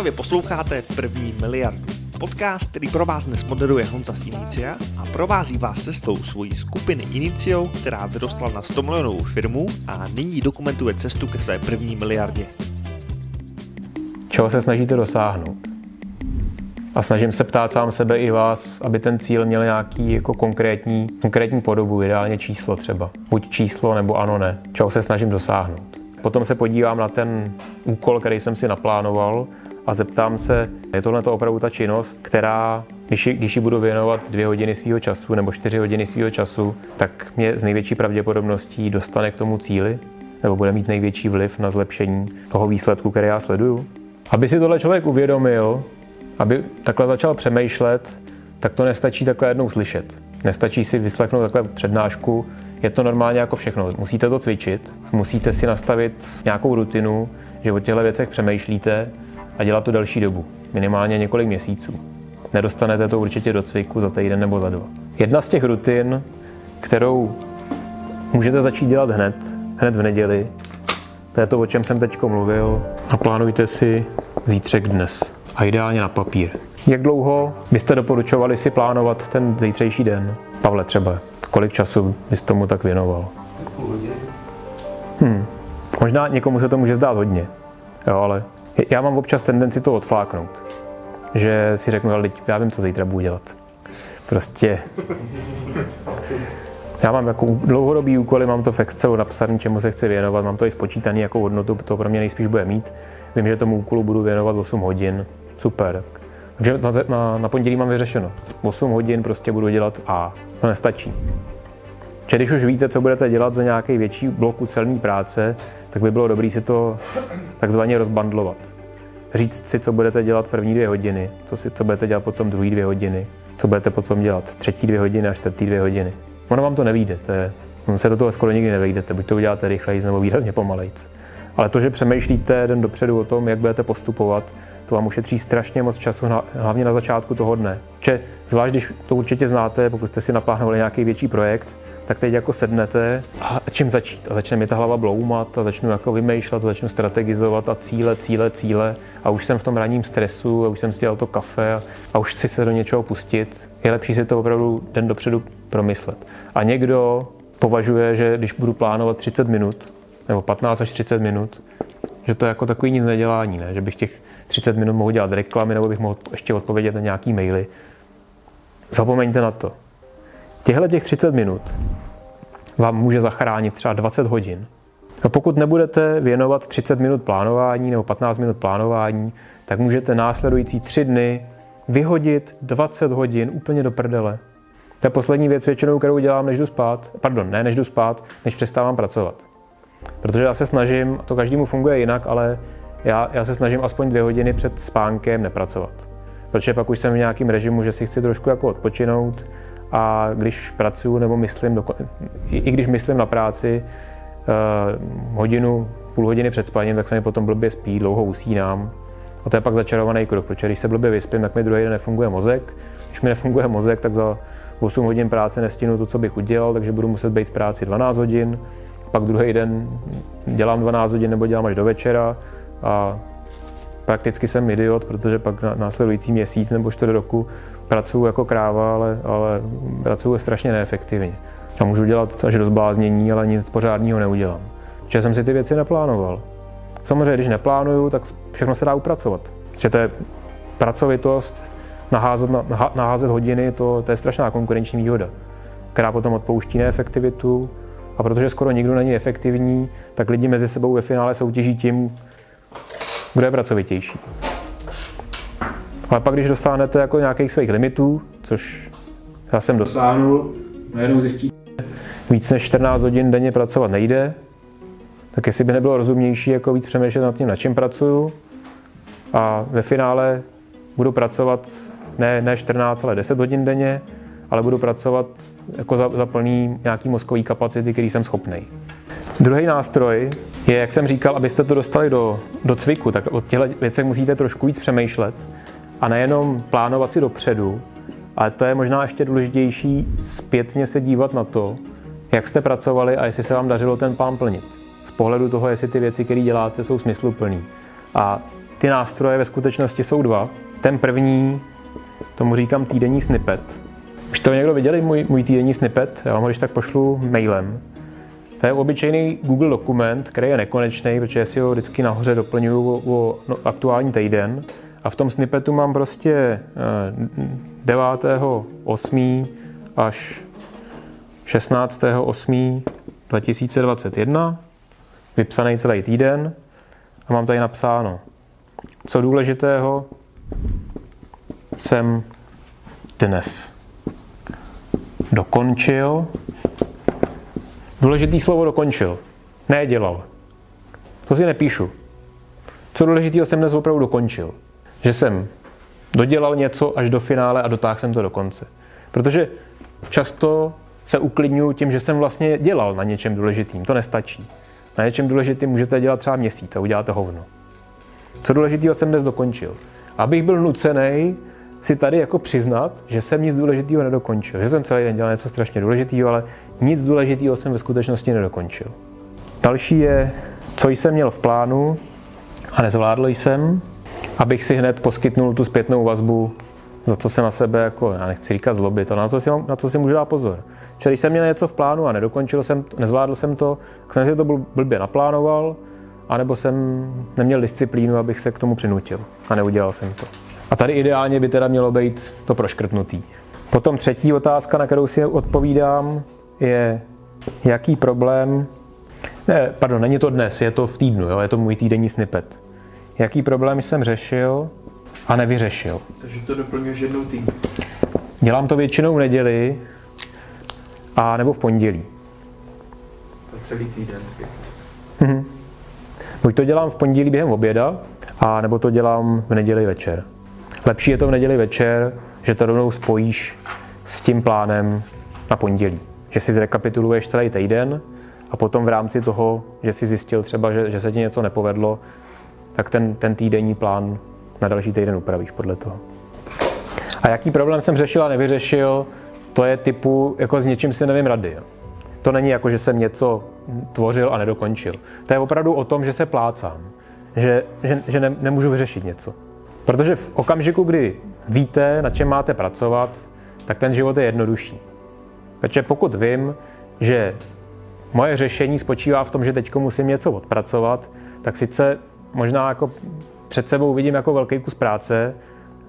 Právě posloucháte První miliardu. Podcast, který pro vás dnes moderuje Honza z Inicia a provází vás cestou svojí skupiny Inicio, která vyrostla na 100 milionovou firmu a nyní dokumentuje cestu ke své první miliardě. Čeho se snažíte dosáhnout? A snažím se ptát sám sebe i vás, aby ten cíl měl nějaký jako konkrétní, konkrétní podobu, ideálně číslo třeba. Buď číslo nebo ano, ne. Čeho se snažím dosáhnout. Potom se podívám na ten úkol, který jsem si naplánoval a zeptám se, je tohle to opravdu ta činnost, která, když, když ji budu věnovat dvě hodiny svého času nebo čtyři hodiny svého času, tak mě z největší pravděpodobností dostane k tomu cíli nebo bude mít největší vliv na zlepšení toho výsledku, který já sleduju. Aby si tohle člověk uvědomil, aby takhle začal přemýšlet, tak to nestačí takhle jednou slyšet. Nestačí si vyslechnout takhle přednášku, je to normálně jako všechno. Musíte to cvičit, musíte si nastavit nějakou rutinu, že o těchto věcech přemýšlíte a dělat to delší dobu, minimálně několik měsíců. Nedostanete to určitě do cviku za týden nebo za dva. Jedna z těch rutin, kterou můžete začít dělat hned, hned v neděli, to je to, o čem jsem teď mluvil. A plánujte si zítřek dnes. A ideálně na papír. Jak dlouho byste doporučovali si plánovat ten zítřejší den? Pavle třeba. Kolik času bys tomu tak věnoval? Hmm. Možná někomu se to může zdát hodně, jo, ale já mám občas tendenci to odfláknout. Že si řeknu, ale já vím, co zítra budu dělat. Prostě já mám jako dlouhodobý úkoly, mám to v Excelu napsané, čemu se chci věnovat, mám to i spočítaný, jakou hodnotu to pro mě nejspíš bude mít. Vím, že tomu úkolu budu věnovat 8 hodin, super. Takže na, na, na pondělí mám vyřešeno. 8 hodin prostě budu dělat A. To nestačí. Že když už víte, co budete dělat za nějaký větší blok ucelní práce, tak by bylo dobré si to takzvaně rozbandlovat. Říct si, co budete dělat první dvě hodiny, co, si, co budete dělat potom druhý dvě hodiny, co budete potom dělat třetí dvě hodiny a čtvrtý dvě hodiny. Ono vám to nevíde, to je, se do toho skoro nikdy nevejdete, buď to uděláte rychleji nebo výrazně pomalejc. Ale to, že přemýšlíte den dopředu o tom, jak budete postupovat, to vám ušetří strašně moc času, hlavně na začátku toho dne. Že zvlášť, když to určitě znáte, pokud jste si naplánovali nějaký větší projekt, tak teď jako sednete a čím začít? A začne mi ta hlava bloumat a začnu jako vymýšlet, a začnu strategizovat a cíle, cíle, cíle a už jsem v tom ranním stresu a už jsem si dělal to kafe a, a už chci se do něčeho pustit. Je lepší si to opravdu den dopředu promyslet. A někdo považuje, že když budu plánovat 30 minut, nebo 15 až 30 minut, že to je jako takový nic nedělání, ne? že bych těch 30 minut mohl dělat reklamy, nebo bych mohl ještě odpovědět na nějaký maily. Zapomeňte na to. Těhle těch 30 minut vám může zachránit třeba 20 hodin. A pokud nebudete věnovat 30 minut plánování nebo 15 minut plánování, tak můžete následující 3 dny vyhodit 20 hodin úplně do prdele. To je poslední věc většinou, kterou dělám, než jdu spát. Pardon, ne než jdu spát, než přestávám pracovat. Protože já se snažím, to každému funguje jinak, ale já, já se snažím aspoň dvě hodiny před spánkem nepracovat. Protože pak už jsem v nějakém režimu, že si chci trošku jako odpočinout a když pracuji nebo myslím, do, i, i když myslím na práci, uh, hodinu, půl hodiny před spaním, tak se mi potom blbě spí, dlouho usínám. A to je pak začarovaný kruh, protože když se blbě vyspím, tak mi druhý den nefunguje mozek. Když mi nefunguje mozek, tak za 8 hodin práce nestihnu to, co bych udělal, takže budu muset být v práci 12 hodin. Pak druhý den dělám 12 hodin nebo dělám až do večera a prakticky jsem idiot, protože pak na následující měsíc nebo čtvrt roku pracuji jako kráva, ale, ale pracuji strašně neefektivně. A můžu dělat až do zbláznění, ale nic pořádného neudělám. Protože jsem si ty věci neplánoval. Samozřejmě, když neplánuju, tak všechno se dá upracovat. Protože to je pracovitost, naházet, naházet hodiny, to, to je strašná konkurenční výhoda, která potom odpouští neefektivitu. A protože skoro nikdo není efektivní, tak lidi mezi sebou ve finále soutěží tím, kdo je pracovitější. Ale pak, když dosáhnete jako nějakých svých limitů, což já jsem dosáhnul, najednou zjistíte, víc než 14 hodin denně pracovat nejde, tak jestli by nebylo rozumnější jako víc přemýšlet nad tím, na čem pracuju a ve finále budu pracovat ne, ne 14, ale 10 hodin denně, ale budu pracovat jako za, za plný nějaký mozkový kapacity, který jsem schopný. Druhý nástroj je, jak jsem říkal, abyste to dostali do, do cviku, tak o těchto věcech musíte trošku víc přemýšlet a nejenom plánovat si dopředu, ale to je možná ještě důležitější zpětně se dívat na to, jak jste pracovali a jestli se vám dařilo ten plán plnit. Z pohledu toho, jestli ty věci, které děláte, jsou smysluplný. A ty nástroje ve skutečnosti jsou dva. Ten první, tomu říkám týdenní snippet. Už to někdo viděli, můj, můj týdenní snippet? Já vám ho když tak pošlu mailem. To je obyčejný Google dokument, který je nekonečný, protože si ho vždycky nahoře doplňuju o, o no, aktuální týden. A v tom snippetu mám prostě 9.8. Eh, až 16.8.2021, vypsaný celý týden a mám tady napsáno, co důležitého jsem dnes dokončil. Důležitý slovo dokončil, ne dělal. To si nepíšu. Co důležitého jsem dnes opravdu dokončil. Že jsem dodělal něco až do finále a dotáhl jsem to do konce. Protože často se uklidňuji tím, že jsem vlastně dělal na něčem důležitým. To nestačí. Na něčem důležitým můžete dělat třeba měsíc a uděláte hovno. Co důležitého jsem dnes dokončil. Abych byl nucený si tady jako přiznat, že jsem nic důležitého nedokončil. Že jsem celý den dělal něco strašně důležitého, ale nic důležitého jsem ve skutečnosti nedokončil. Další je, co jsem měl v plánu a nezvládl jsem, abych si hned poskytnul tu zpětnou vazbu, za co se na sebe, jako, já nechci říkat zlobit, ale na co si, na co si můžu dát pozor. Čili když jsem měl něco v plánu a nedokončil jsem, nezvládl jsem to, tak jsem si to blbě naplánoval, anebo jsem neměl disciplínu, abych se k tomu přinutil a neudělal jsem to. A tady ideálně by teda mělo být to proškrtnutý. Potom třetí otázka, na kterou si odpovídám, je, jaký problém, ne, pardon, není to dnes, je to v týdnu, jo, je to můj týdenní snippet. Jaký problém jsem řešil a nevyřešil. Takže to doplňuješ jednou týdnu. Dělám to většinou v neděli a nebo v pondělí. To celý týden Mhm. Buď to dělám v pondělí během oběda, a nebo to dělám v neděli večer. Lepší je to v neděli večer, že to rovnou spojíš s tím plánem na pondělí. Že si zrekapituluješ celý týden a potom v rámci toho, že si zjistil třeba, že, že se ti něco nepovedlo, tak ten, ten týdenní plán na další týden upravíš podle toho. A jaký problém jsem řešil a nevyřešil, to je typu, jako s něčím si nevím rady. To není jako, že jsem něco tvořil a nedokončil. To je opravdu o tom, že se plácám. Že, že, že ne, nemůžu vyřešit něco. Protože v okamžiku, kdy víte, na čem máte pracovat, tak ten život je jednodušší. Takže pokud vím, že moje řešení spočívá v tom, že teď musím něco odpracovat, tak sice možná jako před sebou vidím jako velký kus práce,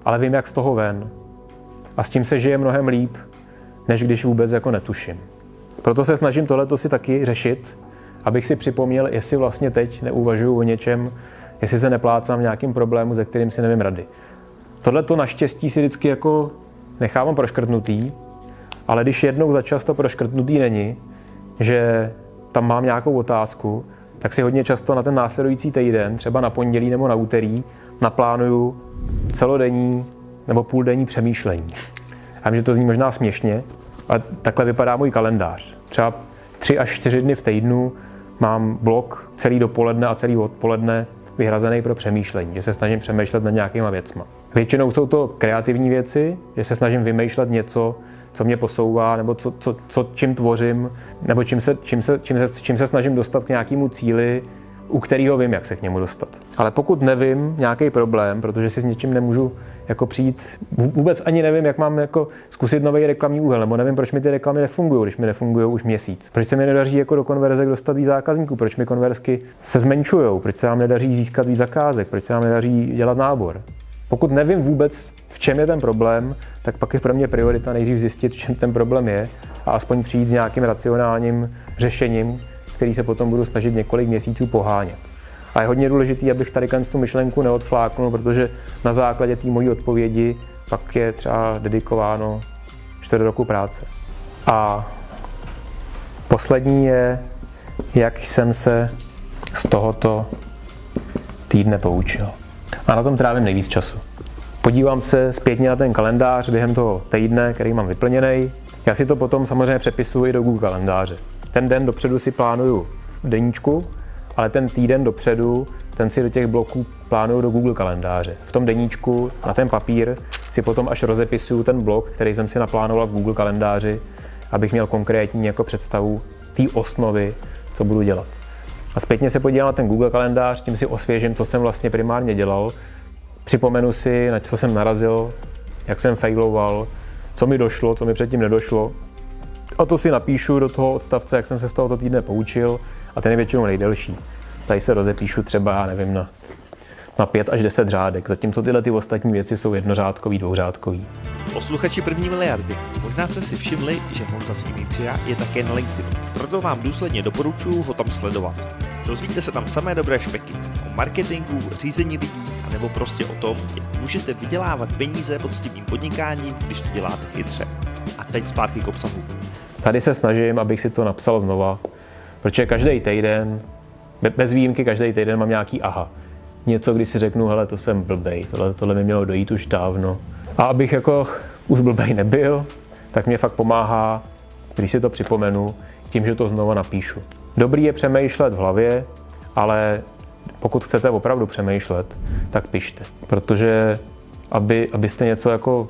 ale vím, jak z toho ven. A s tím se žije mnohem líp, než když vůbec jako netuším. Proto se snažím tohleto si taky řešit, abych si připomněl, jestli vlastně teď neuvažuju o něčem, jestli se neplácám v nějakým problému, ze kterým si nevím rady. Tohle to naštěstí si vždycky jako nechávám proškrtnutý, ale když jednou za čas to proškrtnutý není, že tam mám nějakou otázku, tak si hodně často na ten následující týden, třeba na pondělí nebo na úterý, naplánuju celodenní nebo půldenní přemýšlení. Já vím, že to zní možná směšně, ale takhle vypadá můj kalendář. Třeba tři až čtyři dny v týdnu mám blok celý dopoledne a celý odpoledne vyhrazený pro přemýšlení, že se snažím přemýšlet nad nějakýma věcma. Většinou jsou to kreativní věci, že se snažím vymýšlet něco, co mě posouvá, nebo co, co, co čím tvořím, nebo čím se, čím, se, čím, se, čím se snažím dostat k nějakému cíli, u kterého vím, jak se k němu dostat. Ale pokud nevím nějaký problém, protože si s něčím nemůžu jako přijít, vůbec ani nevím, jak mám jako zkusit nový reklamní úhel, nebo nevím, proč mi ty reklamy nefungují, když mi nefungují už měsíc. Proč se mi nedaří jako do konverze dostat víc zákazníků, proč mi konverzky se zmenšují, proč se nám nedaří získat víc zakázek, proč se nám nedaří dělat nábor. Pokud nevím vůbec, v čem je ten problém, tak pak je pro mě priorita nejdřív zjistit, v čem ten problém je a aspoň přijít s nějakým racionálním řešením, který se potom budu snažit několik měsíců pohánět. A je hodně důležité, abych tady tu myšlenku neodfláknul, protože na základě té mojí odpovědi pak je třeba dedikováno 4 roku práce. A poslední je, jak jsem se z tohoto týdne poučil. A na tom trávím nejvíc času. Podívám se zpětně na ten kalendář během toho týdne, který mám vyplněný. Já si to potom samozřejmě přepisuji do Google kalendáře. Ten den dopředu si plánuju v deníčku, ale ten týden dopředu, ten si do těch bloků plánuju do Google kalendáře. V tom deníčku na ten papír si potom až rozepisuju ten blok, který jsem si naplánoval v Google kalendáři, abych měl konkrétní jako představu té osnovy, co budu dělat. A zpětně se podívám na ten Google kalendář, tím si osvěžím, co jsem vlastně primárně dělal. Připomenu si, na co jsem narazil, jak jsem failoval, co mi došlo, co mi předtím nedošlo. A to si napíšu do toho odstavce, jak jsem se z tohoto týdne poučil a ten je většinou nejdelší. Tady se rozepíšu třeba, nevím, na, na 5 až 10 řádek, zatímco tyhle ty ostatní věci jsou jednořádkový, dvouřádkový. Posluchači první miliardy, možná jste si všimli, že Honza z Inicia je také na LinkedInu. Proto vám důsledně doporučuji ho tam sledovat. Dozvíte se tam samé dobré špeky o marketingu, řízení lidí, nebo prostě o tom, jak můžete vydělávat peníze poctivým podnikáním, když to děláte chytře. A teď zpátky k obsahu. Tady se snažím, abych si to napsal znova, protože každý týden, bez výjimky každý týden mám nějaký aha. Něco, kdy si řeknu, hele, to jsem blbej, tohle, tohle mi mělo dojít už dávno. A abych jako už blbej nebyl, tak mě fakt pomáhá, když si to připomenu, tím, že to znova napíšu. Dobrý je přemýšlet v hlavě, ale pokud chcete opravdu přemýšlet, tak pište. Protože aby, abyste něco jako,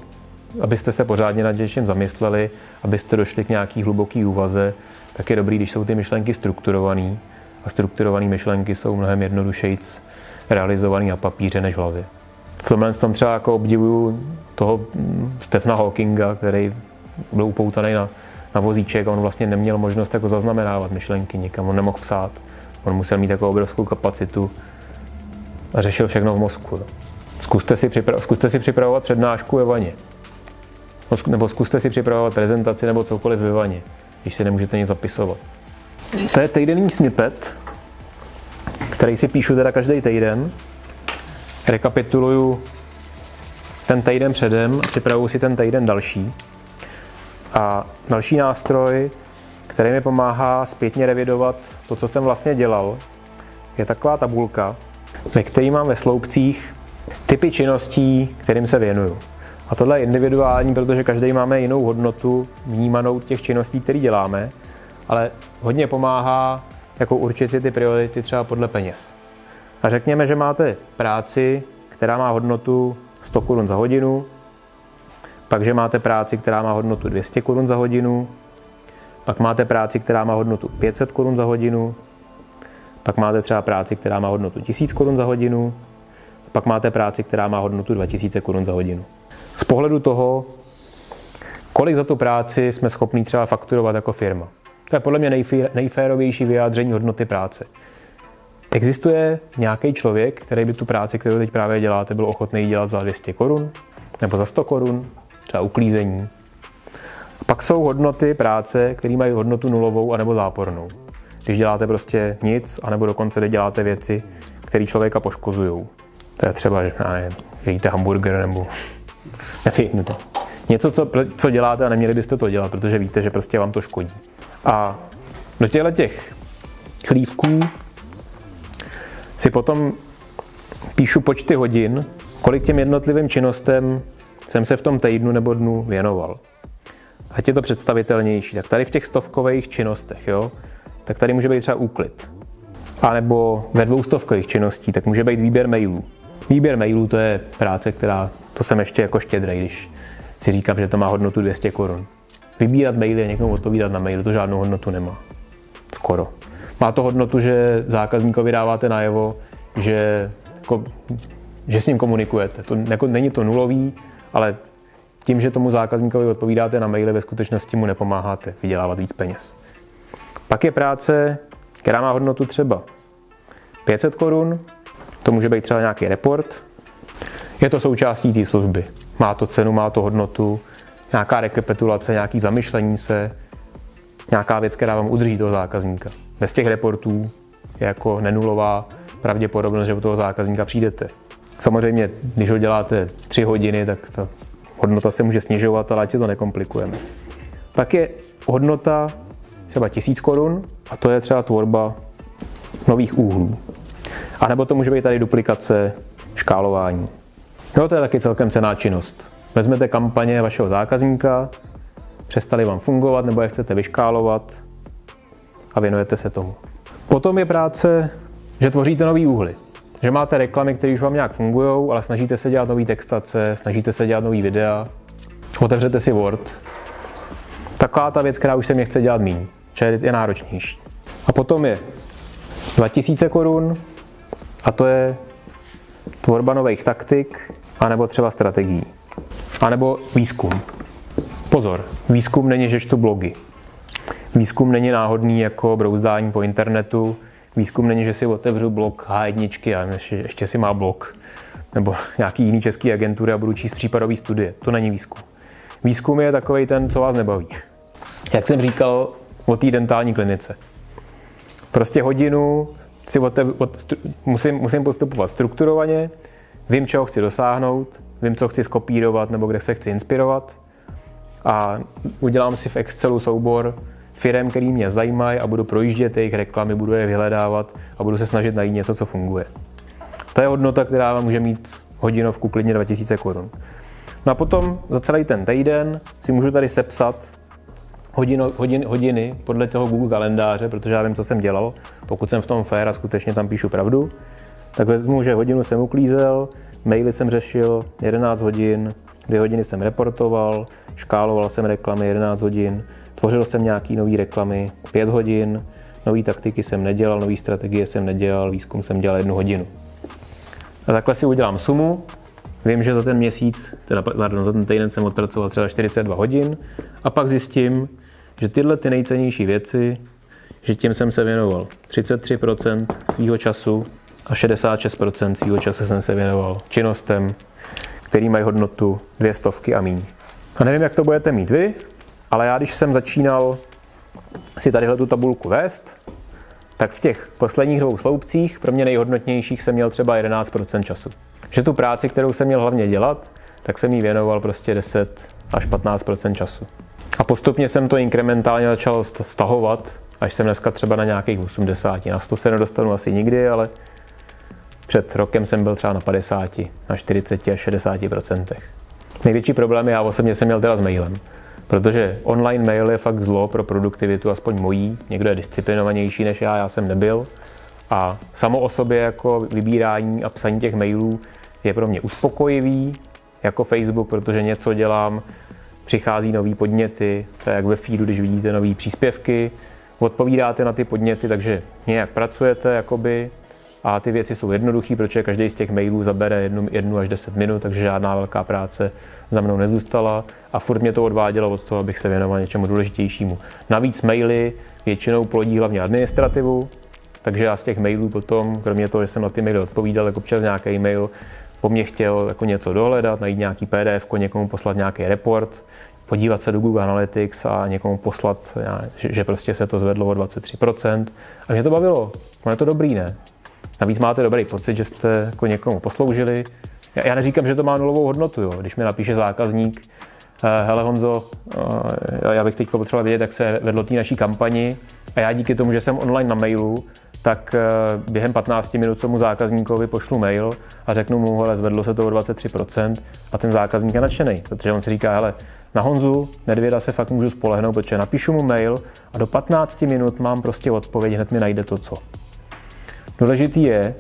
abyste se pořádně nad něčím zamysleli, abyste došli k nějaký hluboký úvaze, tak je dobrý, když jsou ty myšlenky strukturované. A strukturované myšlenky jsou mnohem jednodušeji realizované na papíře než v hlavě. V tomhle tom třeba jako obdivuju toho Stefana Hawkinga, který byl upoutaný na, na vozíček a on vlastně neměl možnost jako zaznamenávat myšlenky nikam, on nemohl psát. On musel mít takovou obrovskou kapacitu a řešil všechno v mozku. Zkuste si, připra- zkuste si připravovat přednášku ve vaně. No, nebo zkuste si připravovat prezentaci nebo cokoliv ve vaně, když si nemůžete nic zapisovat. To je týdenní snippet, který si píšu teda každý týden. Rekapituluju ten týden předem a připravuju si ten týden další. A další nástroj, který mi pomáhá zpětně revidovat to, co jsem vlastně dělal, je taková tabulka, ve které mám ve sloupcích typy činností, kterým se věnuju. A tohle je individuální, protože každý máme jinou hodnotu vnímanou těch činností, které děláme, ale hodně pomáhá jako určit si ty priority třeba podle peněz. A řekněme, že máte práci, která má hodnotu 100 korun za hodinu, pak, že máte práci, která má hodnotu 200 korun za hodinu, pak máte práci, která má hodnotu 500 korun za hodinu, pak máte třeba práci, která má hodnotu 1000 korun za hodinu, pak máte práci, která má hodnotu 2000 korun za hodinu. Z pohledu toho, kolik za tu práci jsme schopni třeba fakturovat jako firma. To je podle mě nejférovější vyjádření hodnoty práce. Existuje nějaký člověk, který by tu práci, kterou teď právě děláte, byl ochotný dělat za 200 korun nebo za 100 korun, třeba uklízení. Pak jsou hodnoty práce, které mají hodnotu nulovou anebo zápornou. Když děláte prostě nic, anebo dokonce děláte věci, které člověka poškozují. To je třeba, že, že jíte hamburger nebo nevím, to. něco, co, co děláte a neměli byste to dělat, protože víte, že prostě vám to škodí. A do těchto těch chlívků si potom píšu počty hodin, kolik těm jednotlivým činnostem jsem se v tom týdnu nebo dnu věnoval. Ať je to představitelnější. Tak tady v těch stovkových činnostech, jo, tak tady může být třeba úklid. A nebo ve dvoustovkových činností, tak může být výběr mailů. Výběr mailů to je práce, která, to jsem ještě jako štědrej, když si říkám, že to má hodnotu 200 korun. Vybírat maily a někomu odpovídat na mail, to žádnou hodnotu nemá. Skoro. Má to hodnotu, že zákazníkovi dáváte najevo, že, jako, že s ním komunikujete. To, jako, není to nulový, ale tím, že tomu zákazníkovi odpovídáte na maily, ve skutečnosti mu nepomáháte vydělávat víc peněz. Pak je práce, která má hodnotu třeba 500 korun, to může být třeba nějaký report. Je to součástí té služby. Má to cenu, má to hodnotu, nějaká rekapitulace, nějaký zamyšlení se, nějaká věc, která vám udrží toho zákazníka. Bez těch reportů je jako nenulová pravděpodobnost, že u toho zákazníka přijdete. Samozřejmě, když ho děláte 3 hodiny, tak ta hodnota se může snižovat, ale ať si to nekomplikujeme. Pak je hodnota třeba 1000 korun a to je třeba tvorba nových úhlů. A nebo to může být tady duplikace, škálování. No to je taky celkem cená činnost. Vezmete kampaně vašeho zákazníka, přestali vám fungovat nebo je chcete vyškálovat a věnujete se tomu. Potom je práce, že tvoříte nový úhly. Že máte reklamy, které už vám nějak fungují, ale snažíte se dělat nový textace, snažíte se dělat nový videa, otevřete si Word. Taková ta věc, která už se mě chce dělat méně, že je náročnější. A potom je 2000 korun a to je tvorba nových taktik, anebo třeba strategií. A nebo výzkum. Pozor, výzkum není, že čtu blogy. Výzkum není náhodný jako brouzdání po internetu. Výzkum není, že si otevřu blog H1 a ještě, ještě si má blog nebo nějaký jiný český agentury a budu číst případový studie. To není výzkum. Výzkum je takový ten, co vás nebaví. Jak jsem říkal o té dentální klinice. Prostě hodinu si otev, od, musím, musím postupovat strukturovaně, vím, čeho chci dosáhnout, vím, co chci skopírovat nebo kde se chci inspirovat a udělám si v Excelu soubor firm, který mě zajímají a budu projíždět jejich reklamy, budu je vyhledávat a budu se snažit najít něco, co funguje. To je hodnota, která vám může mít hodinovku klidně 2000 korun. No a potom za celý ten týden si můžu tady sepsat hodino, hodin, hodiny podle toho Google kalendáře, protože já vím, co jsem dělal. Pokud jsem v tom fair a skutečně tam píšu pravdu, tak vezmu, že hodinu jsem uklízel, maily jsem řešil 11 hodin, dvě hodiny jsem reportoval, škáloval jsem reklamy 11 hodin, tvořil jsem nějaký nový reklamy 5 hodin, nový taktiky jsem nedělal, nový strategie jsem nedělal, výzkum jsem dělal jednu hodinu. A takhle si udělám sumu, vím, že za ten měsíc, teda pardon, za ten týden jsem odpracoval třeba 42 hodin a pak zjistím, že tyhle ty nejcennější věci, že tím jsem se věnoval 33% svého času a 66% svého času jsem se věnoval činnostem, který mají hodnotu dvě stovky a míň. A nevím, jak to budete mít vy, ale já, když jsem začínal si tadyhle tu tabulku vést, tak v těch posledních dvou sloupcích, pro mě nejhodnotnějších, jsem měl třeba 11% času. Že tu práci, kterou jsem měl hlavně dělat, tak jsem jí věnoval prostě 10 až 15% času. A postupně jsem to inkrementálně začal stahovat, až jsem dneska třeba na nějakých 80. Na 100 se nedostanu asi nikdy, ale před rokem jsem byl třeba na 50, na 40 až 60 procentech. Největší problém já osobně jsem měl teda s mailem. Protože online mail je fakt zlo pro produktivitu, aspoň mojí. Někdo je disciplinovanější než já, já jsem nebyl. A samo o sobě jako vybírání a psaní těch mailů je pro mě uspokojivý, jako Facebook, protože něco dělám, přichází nový podněty, to je jak ve feedu, když vidíte nové příspěvky, odpovídáte na ty podněty, takže nějak pracujete, jakoby, a ty věci jsou jednoduché, protože každý z těch mailů zabere jednu, jednu až deset minut, takže žádná velká práce za mnou nezůstala a furt mě to odvádělo od toho, abych se věnoval něčemu důležitějšímu. Navíc maily většinou plodí hlavně administrativu, takže já z těch mailů potom, kromě toho, že jsem na ty maily odpovídal, jako občas nějaký mail po mně chtěl jako něco dohledat, najít nějaký PDF, někomu poslat nějaký report, podívat se do Google Analytics a někomu poslat, že prostě se to zvedlo o 23%. A mě to bavilo. Ono je to dobrý, ne? Navíc máte dobrý pocit, že jste jako někomu posloužili. Já, já neříkám, že to má nulovou hodnotu. Jo. Když mi napíše zákazník, eh, hele Honzo, eh, já bych teď potřeboval vědět, jak se vedlo té naší kampani a já díky tomu, že jsem online na mailu, tak eh, během 15 minut tomu zákazníkovi pošlu mail a řeknu mu, hele, zvedlo se to o 23% a ten zákazník je nadšený, protože on si říká, hele, na Honzu Nedvěda se fakt můžu spolehnout, protože napíšu mu mail a do 15 minut mám prostě odpověď, hned mi najde to, co. Důležitý je,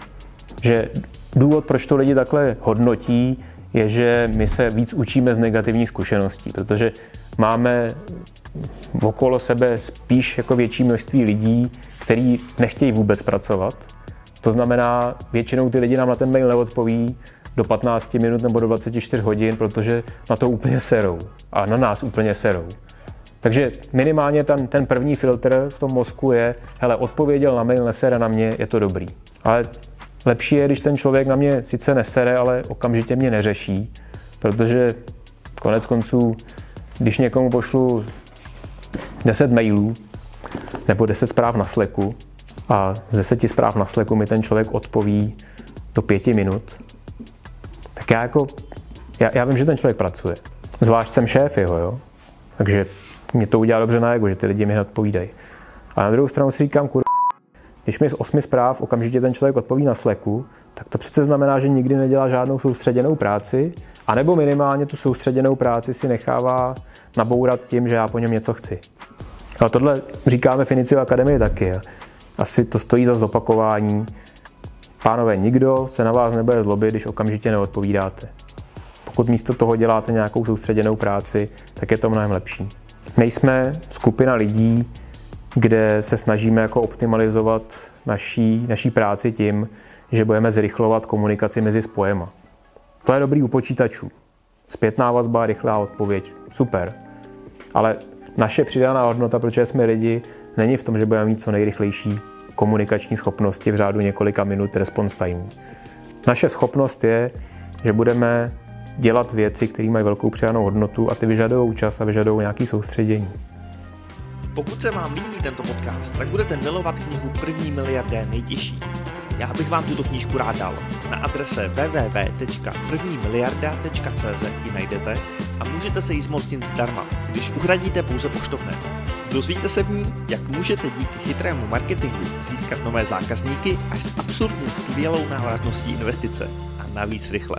že důvod, proč to lidi takhle hodnotí, je, že my se víc učíme z negativních zkušeností, protože máme okolo sebe spíš jako větší množství lidí, kteří nechtějí vůbec pracovat. To znamená, většinou ty lidi nám na ten mail neodpoví do 15 minut nebo do 24 hodin, protože na to úplně serou. A na nás úplně serou. Takže minimálně ten, ten první filtr v tom mozku je, hele, odpověděl na mail, nesere na mě, je to dobrý. Ale lepší je, když ten člověk na mě sice nesere, ale okamžitě mě neřeší, protože konec konců, když někomu pošlu 10 mailů nebo 10 zpráv na Slacku a z 10 zpráv na Slacku mi ten člověk odpoví do pěti minut, tak já jako, já, já vím, že ten člověk pracuje. Zvlášť jsem šéf jeho, jo. Takže mě to udělá dobře na ego, že ty lidi mi odpovídají. A na druhou stranu si říkám, kur... když mi z osmi zpráv okamžitě ten člověk odpoví na Slacku, tak to přece znamená, že nikdy nedělá žádnou soustředěnou práci, anebo minimálně tu soustředěnou práci si nechává nabourat tím, že já po něm něco chci. A tohle říkáme v Inicio Akademii taky. Asi to stojí za zopakování. Pánové, nikdo se na vás nebude zlobit, když okamžitě neodpovídáte. Pokud místo toho děláte nějakou soustředěnou práci, tak je to mnohem lepší. Nejsme skupina lidí, kde se snažíme jako optimalizovat naší, naší práci tím, že budeme zrychlovat komunikaci mezi spojema. To je dobrý u počítačů. Zpětná vazba, rychlá odpověď, super. Ale naše přidaná hodnota, protože jsme lidi, není v tom, že budeme mít co nejrychlejší komunikační schopnosti v řádu několika minut response time. Naše schopnost je, že budeme dělat věci, které mají velkou přidanou hodnotu a ty vyžadují čas a vyžadují nějaké soustředění. Pokud se vám líbí tento podcast, tak budete milovat knihu První miliardé nejtěžší. Já bych vám tuto knížku rád dal. Na adrese www.prvnimiliarda.cz ji najdete a můžete se jí zmocnit zdarma, když uhradíte pouze poštovné. Dozvíte se v ní, jak můžete díky chytrému marketingu získat nové zákazníky až s absurdně skvělou návratností investice a navíc rychle.